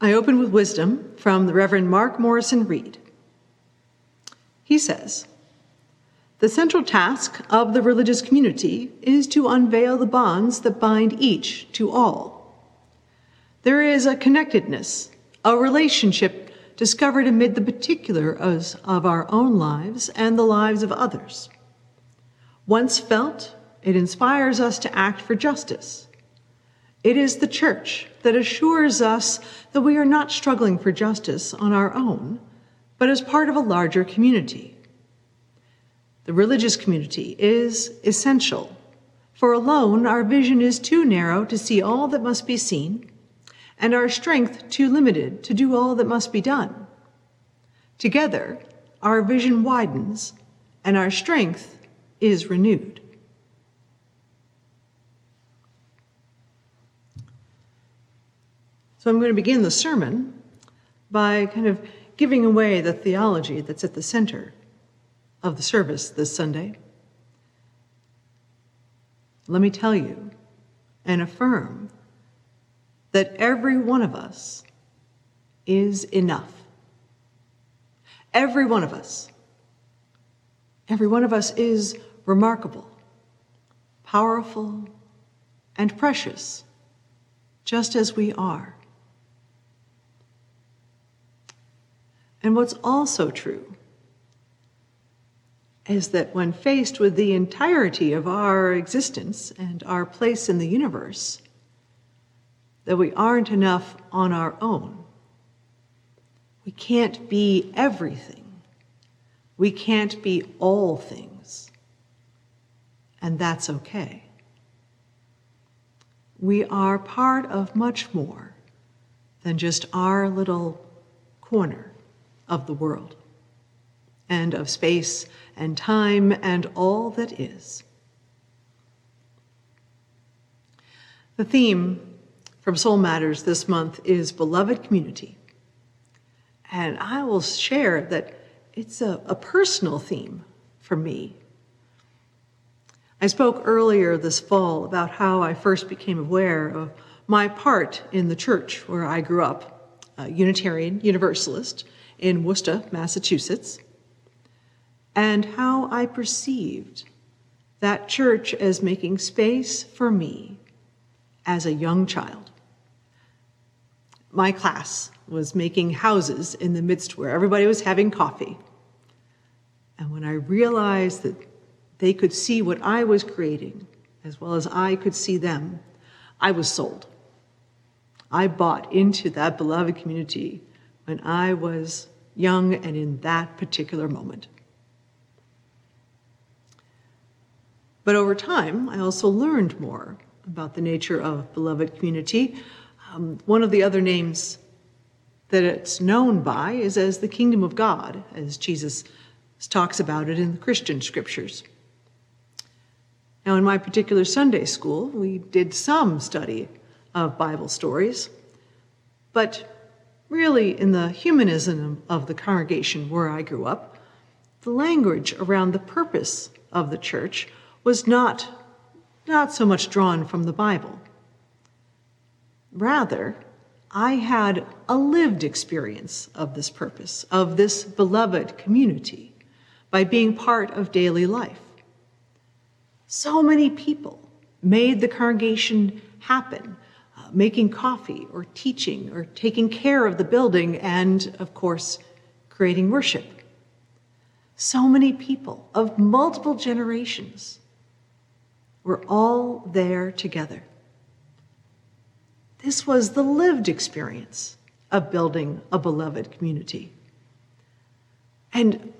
I open with wisdom from the Reverend Mark Morrison Reed. He says, The central task of the religious community is to unveil the bonds that bind each to all. There is a connectedness, a relationship discovered amid the particulars of our own lives and the lives of others. Once felt, it inspires us to act for justice. It is the church that assures us that we are not struggling for justice on our own, but as part of a larger community. The religious community is essential, for alone our vision is too narrow to see all that must be seen, and our strength too limited to do all that must be done. Together, our vision widens and our strength is renewed. So I'm going to begin the sermon by kind of giving away the theology that's at the center of the service this Sunday. Let me tell you and affirm that every one of us is enough. Every one of us. Every one of us is remarkable, powerful, and precious, just as we are. And what's also true is that when faced with the entirety of our existence and our place in the universe, that we aren't enough on our own. We can't be everything. We can't be all things. And that's okay. We are part of much more than just our little corner of the world and of space and time and all that is. The theme from Soul Matters this month is Beloved Community. And I will share that it's a, a personal theme for me. I spoke earlier this fall about how I first became aware of my part in the church where I grew up, a Unitarian Universalist, in Worcester, Massachusetts, and how I perceived that church as making space for me as a young child. My class was making houses in the midst where everybody was having coffee. And when I realized that they could see what I was creating as well as I could see them, I was sold. I bought into that beloved community when I was young and in that particular moment. But over time, I also learned more about the nature of beloved community. Um, one of the other names that it's known by is as the kingdom of God, as Jesus talks about it in the Christian scriptures. Now, in my particular Sunday school, we did some study of Bible stories, but really in the humanism of the congregation where I grew up, the language around the purpose of the church was not, not so much drawn from the Bible. Rather, I had a lived experience of this purpose, of this beloved community, by being part of daily life. So many people made the congregation happen making coffee or teaching or taking care of the building and, of course, creating worship. So many people of multiple generations were all there together. This was the lived experience of building a beloved community. And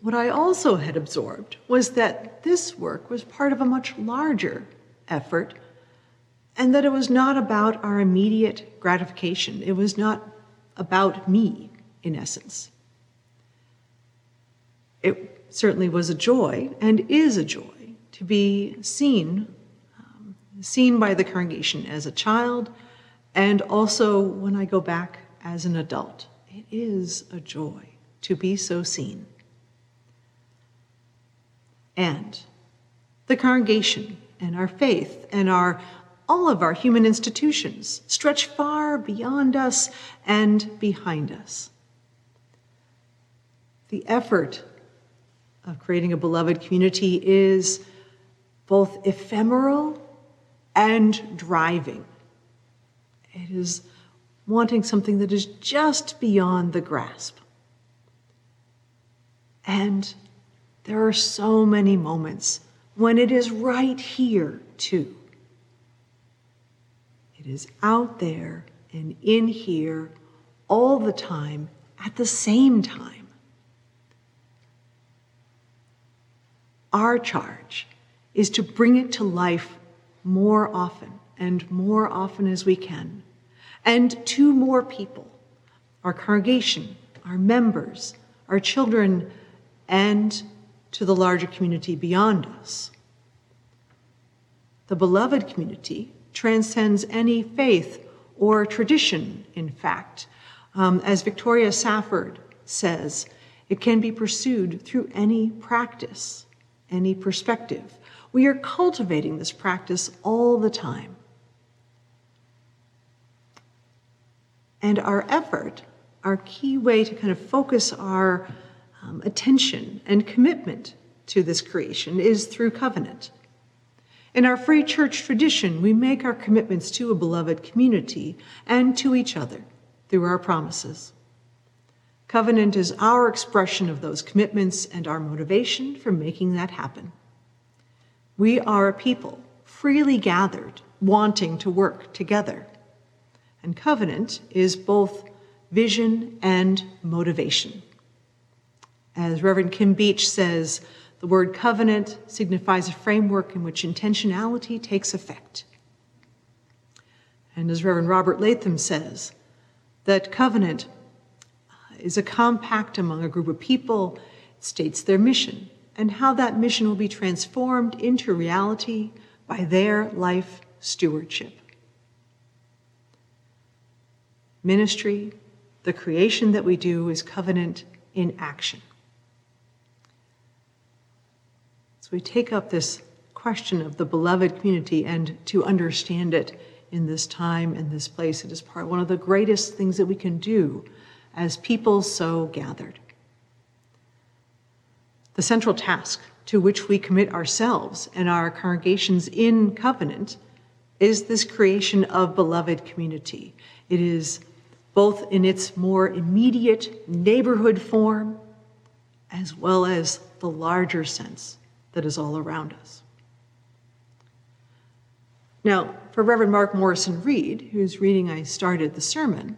what I also had absorbed was that this work was part of a much larger effort and that it was not about our immediate gratification. It was not about me, in essence. It certainly was a joy and is a joy to be seen, um, seen by the congregation as a child, and also when I go back as an adult. It is a joy to be so seen. And the congregation and our faith and our all of our human institutions stretch far beyond us and behind us. The effort of creating a beloved community is both ephemeral and driving. It is wanting something that is just beyond the grasp. And there are so many moments when it is right here, too. Is out there and in here all the time at the same time. Our charge is to bring it to life more often and more often as we can, and to more people our congregation, our members, our children, and to the larger community beyond us. The beloved community transcends any faith or tradition, in fact. Um, as Victoria Safford says, it can be pursued through any practice any perspective. We are cultivating this practice all the time. And our effort, our key way to kind of focus our um, attention and commitment to this creation is through covenant. In our free church tradition, we make our commitments to a beloved community and to each other through our promises. Covenant is our expression of those commitments and our motivation for making that happen. We are a people freely gathered, wanting to work together. And covenant is both vision and motivation. As Reverend Kim Beach says, the word covenant signifies a framework in which intentionality takes effect. And as Reverend Robert Latham says, that covenant uh, is a compact among a group of people. It states their mission and how that mission will be transformed into reality by their life stewardship. Ministry, the creation that we do, is covenant in action. So we take up this question of the beloved community and to understand it in this time and this place. It is part one of the greatest things that we can do as people so gathered. The central task to which we commit ourselves and our congregations in covenant is this creation of beloved community. It is both in its more immediate neighborhood form as well as the larger sense that is all around us. Now, for Reverend Mark Morrison Reed, whose reading I started the sermon,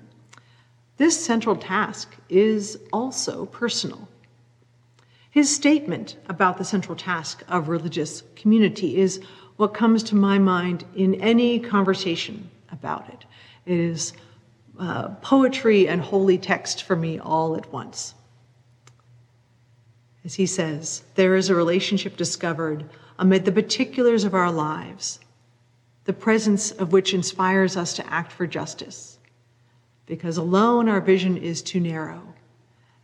this central task is also personal. His statement about the central task of religious community is what comes to my mind in any conversation about it. It is uh, poetry and holy text for me all at once. As he says, there is a relationship discovered amid the particulars of our lives, the presence of which inspires us to act for justice because alone our vision is too narrow,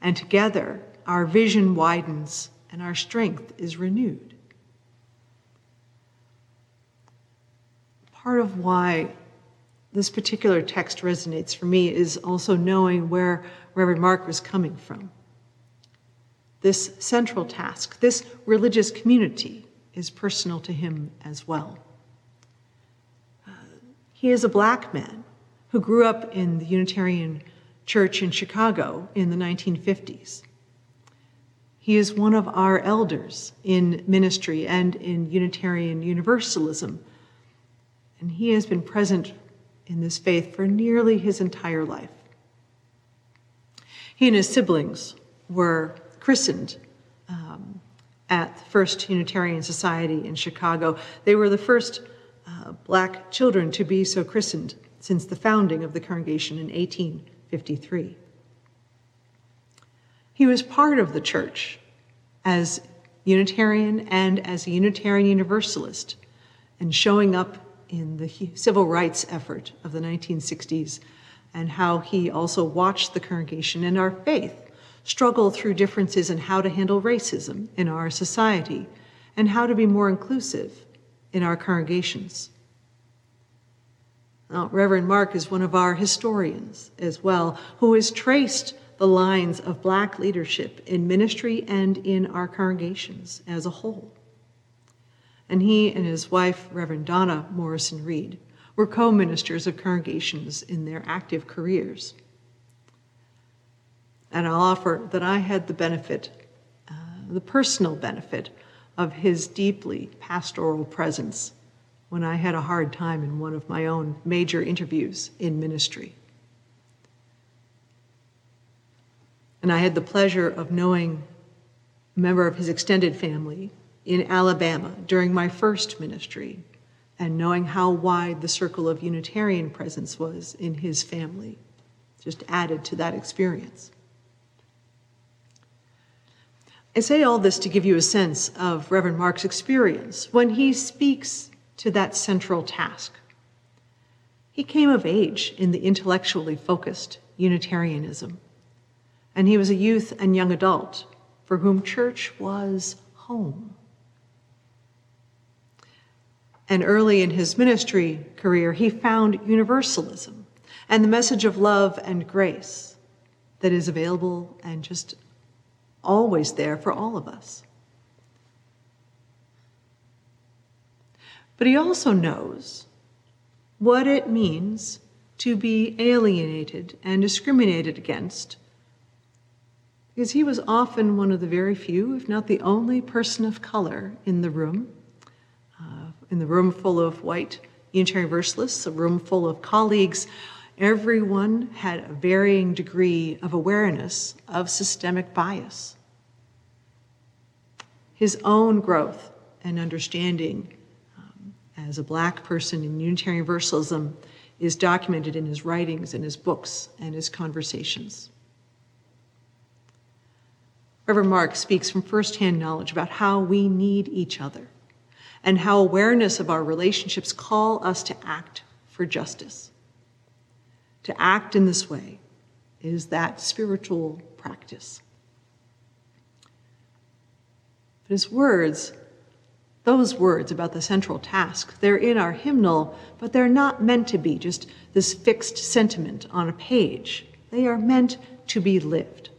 and together our vision widens and our strength is renewed. Part of why this particular text resonates for me is also knowing where Reverend Mark was coming from. This central task, this religious community, is personal to him as well. Uh, he is a black man who grew up in the Unitarian Church in Chicago in the 1950s. He is one of our elders in ministry and in Unitarian Universalism, and he has been present in this faith for nearly his entire life. He and his siblings were christened um, at the First Unitarian Society in Chicago. They were the first uh, black children to be so christened since the founding of the congregation in 1853. He was part of the church as Unitarian and as a Unitarian Universalist, and showing up in the civil rights effort of the 1960s, and how he also watched the congregation and our faith struggle through differences in how to handle racism in our society and how to be more inclusive in our congregations. Now, Reverend Mark is one of our historians as well, who has traced the lines of Black leadership in ministry and in our congregations as a whole. And he and his wife, Reverend Donna Morrison Reed, were co ministers of congregations in their active careers. And I'll offer that I had the benefit, uh, the personal benefit, of his deeply pastoral presence when I had a hard time in one of my own major interviews in ministry. And I had the pleasure of knowing a member of his extended family in Alabama during my first ministry and knowing how wide the circle of Unitarian presence was in his family just added to that experience. I say all this to give you a sense of Reverend Mark's experience when he speaks to that central task. He came of age in the intellectually focused Unitarianism, and he was a youth and young adult for whom church was home. And early in his ministry career, he found universalism and the message of love and grace that is available and just always there for all of us. But he also knows what it means to be alienated and discriminated against because he was often one of the very few, if not the only person of color in the room, uh, in the room full of white Unitarian Universalists, a room full of colleagues. Everyone had a varying degree of awareness of systemic bias. His own growth and understanding um, as a black person in Unitarian Universalism is documented in his writings and his books and his conversations. Reverend Mark speaks from firsthand knowledge about how we need each other and how awareness of our relationships call us to act for justice. To act in this way is that spiritual practice. But his words those words about the central task, they're in our hymnal, but they're not meant to be just this fixed sentiment on a page. They are meant to be lived.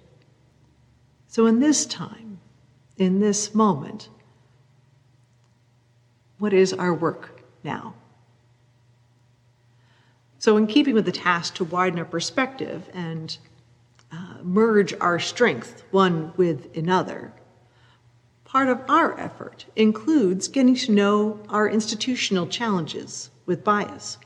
So, in this time, in this moment, what is our work now? So, in keeping with the task to widen our perspective and uh, merge our strength one with another, Part of our effort includes getting to know our institutional challenges with bias.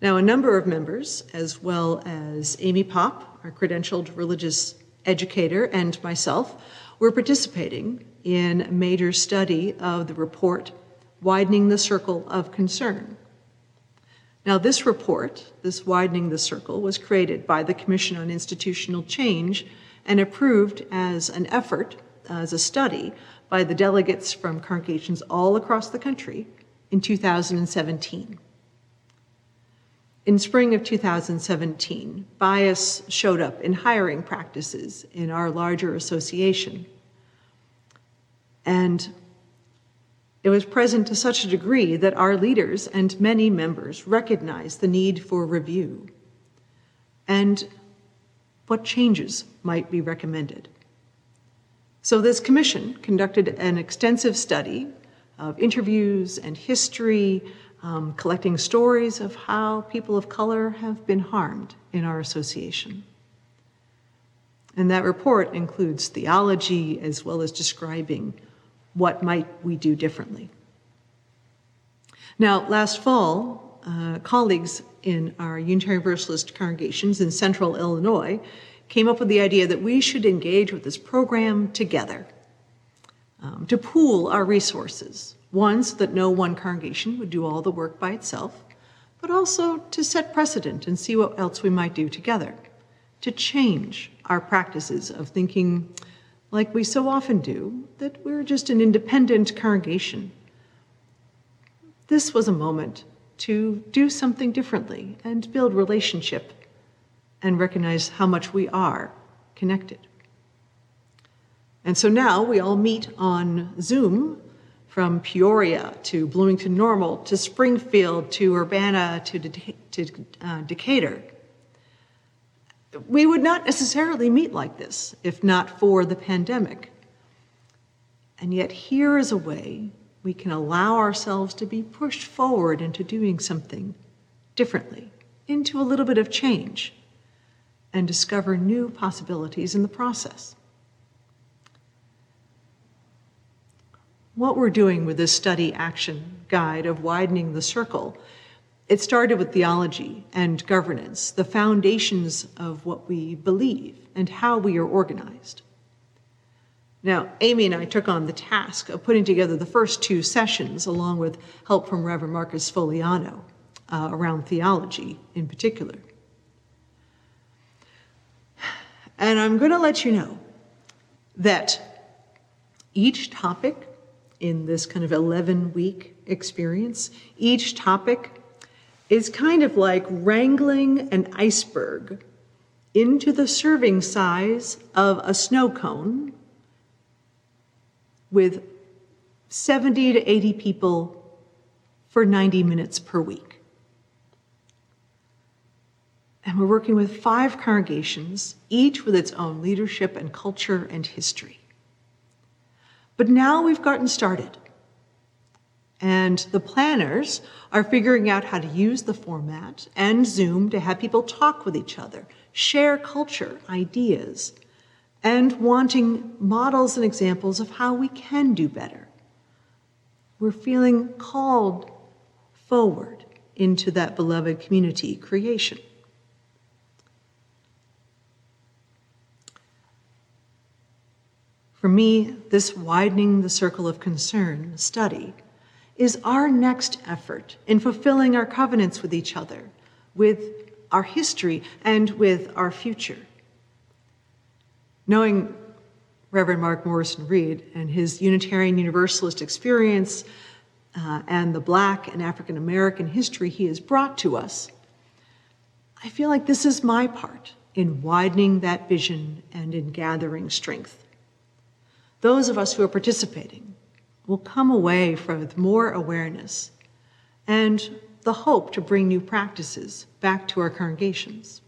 Now, a number of members, as well as Amy Pop, our credentialed religious educator, and myself, were participating in a major study of the report, Widening the Circle of Concern. Now, this report, this Widening the Circle, was created by the Commission on Institutional Change and approved as an effort as a study by the delegates from congregations all across the country in 2017. In spring of 2017, bias showed up in hiring practices in our larger association. And it was present to such a degree that our leaders and many members recognized the need for review and what changes might be recommended. So, this commission conducted an extensive study of interviews and history, um, collecting stories of how people of color have been harmed in our association. And that report includes theology as well as describing what might we do differently. Now, last fall, uh, colleagues in our Unitarian Universalist congregations in central Illinois came up with the idea that we should engage with this program together um, to pool our resources. One, so that no one congregation would do all the work by itself, but also to set precedent and see what else we might do together, to change our practices of thinking like we so often do, that we're just an independent congregation. This was a moment to do something differently and build relationship and recognize how much we are connected. And so now we all meet on Zoom from Peoria to Bloomington Normal to Springfield to Urbana to, De- to uh, Decatur. We would not necessarily meet like this if not for the pandemic. And yet, here is a way we can allow ourselves to be pushed forward into doing something differently, into a little bit of change, and discover new possibilities in the process. What we're doing with this study action guide of widening the circle, it started with theology and governance, the foundations of what we believe and how we are organized. Now, Amy and I took on the task of putting together the first two sessions, along with help from Reverend Marcus Foliano uh, around theology in particular. And I'm going to let you know that each topic in this kind of 11 week experience, each topic is kind of like wrangling an iceberg into the serving size of a snow cone with 70 to 80 people for 90 minutes per week. And we're working with five congregations, each with its own leadership and culture and history. But now we've gotten started. And the planners are figuring out how to use the format and Zoom to have people talk with each other, share culture, ideas, and wanting models and examples of how we can do better. We're feeling called forward into that beloved community creation. For me, this widening the circle of concern study is our next effort in fulfilling our covenants with each other, with our history, and with our future. Knowing Reverend Mark Morrison Reed and his Unitarian Universalist experience uh, and the Black and African American history he has brought to us, I feel like this is my part in widening that vision and in gathering strength. Those of us who are participating will come away with more awareness and the hope to bring new practices back to our congregations.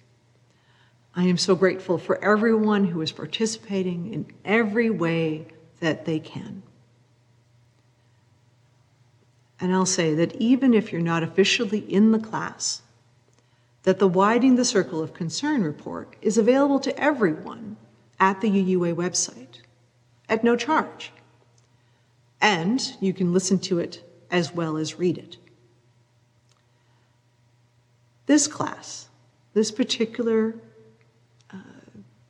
I am so grateful for everyone who is participating in every way that they can. And I'll say that even if you're not officially in the class, that the Widening the Circle of Concern report is available to everyone at the UUA website at no charge. And you can listen to it as well as read it. This class, this particular uh,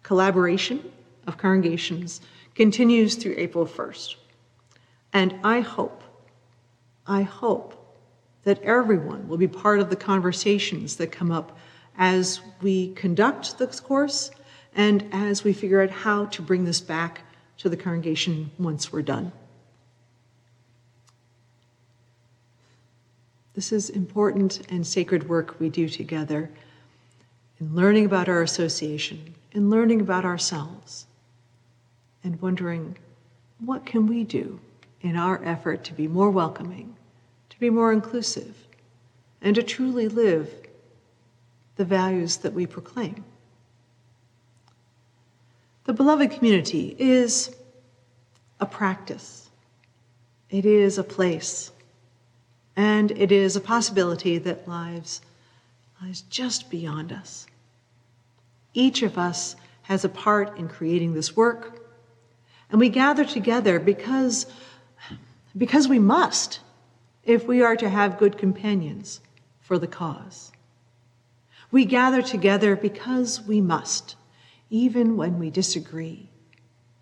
collaboration of congregations continues through April 1st. And I hope, I hope that everyone will be part of the conversations that come up as we conduct this course and as we figure out how to bring this back to the congregation once we're done. This is important and sacred work we do together in learning about our association in learning about ourselves and wondering what can we do in our effort to be more welcoming, to be more inclusive, and to truly live the values that we proclaim. The beloved community is a practice, it is a place, and it is a possibility that lives lies just beyond us. Each of us has a part in creating this work. And we gather together because, because we must, if we are to have good companions for the cause. We gather together because we must, even when we disagree,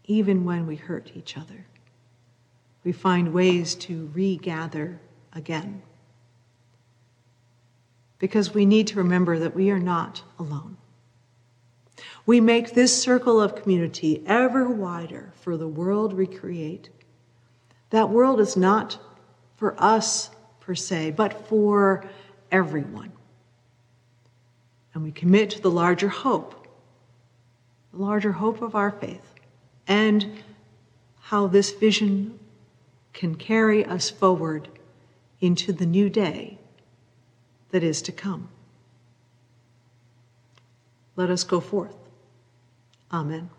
even when we hurt each other. We find ways to regather again. Because we need to remember that we are not alone. We make this circle of community ever wider for the world we create. That world is not for us per se, but for everyone. And we commit to the larger hope, the larger hope of our faith, and how this vision can carry us forward into the new day that is to come. Let us go forth. Amen.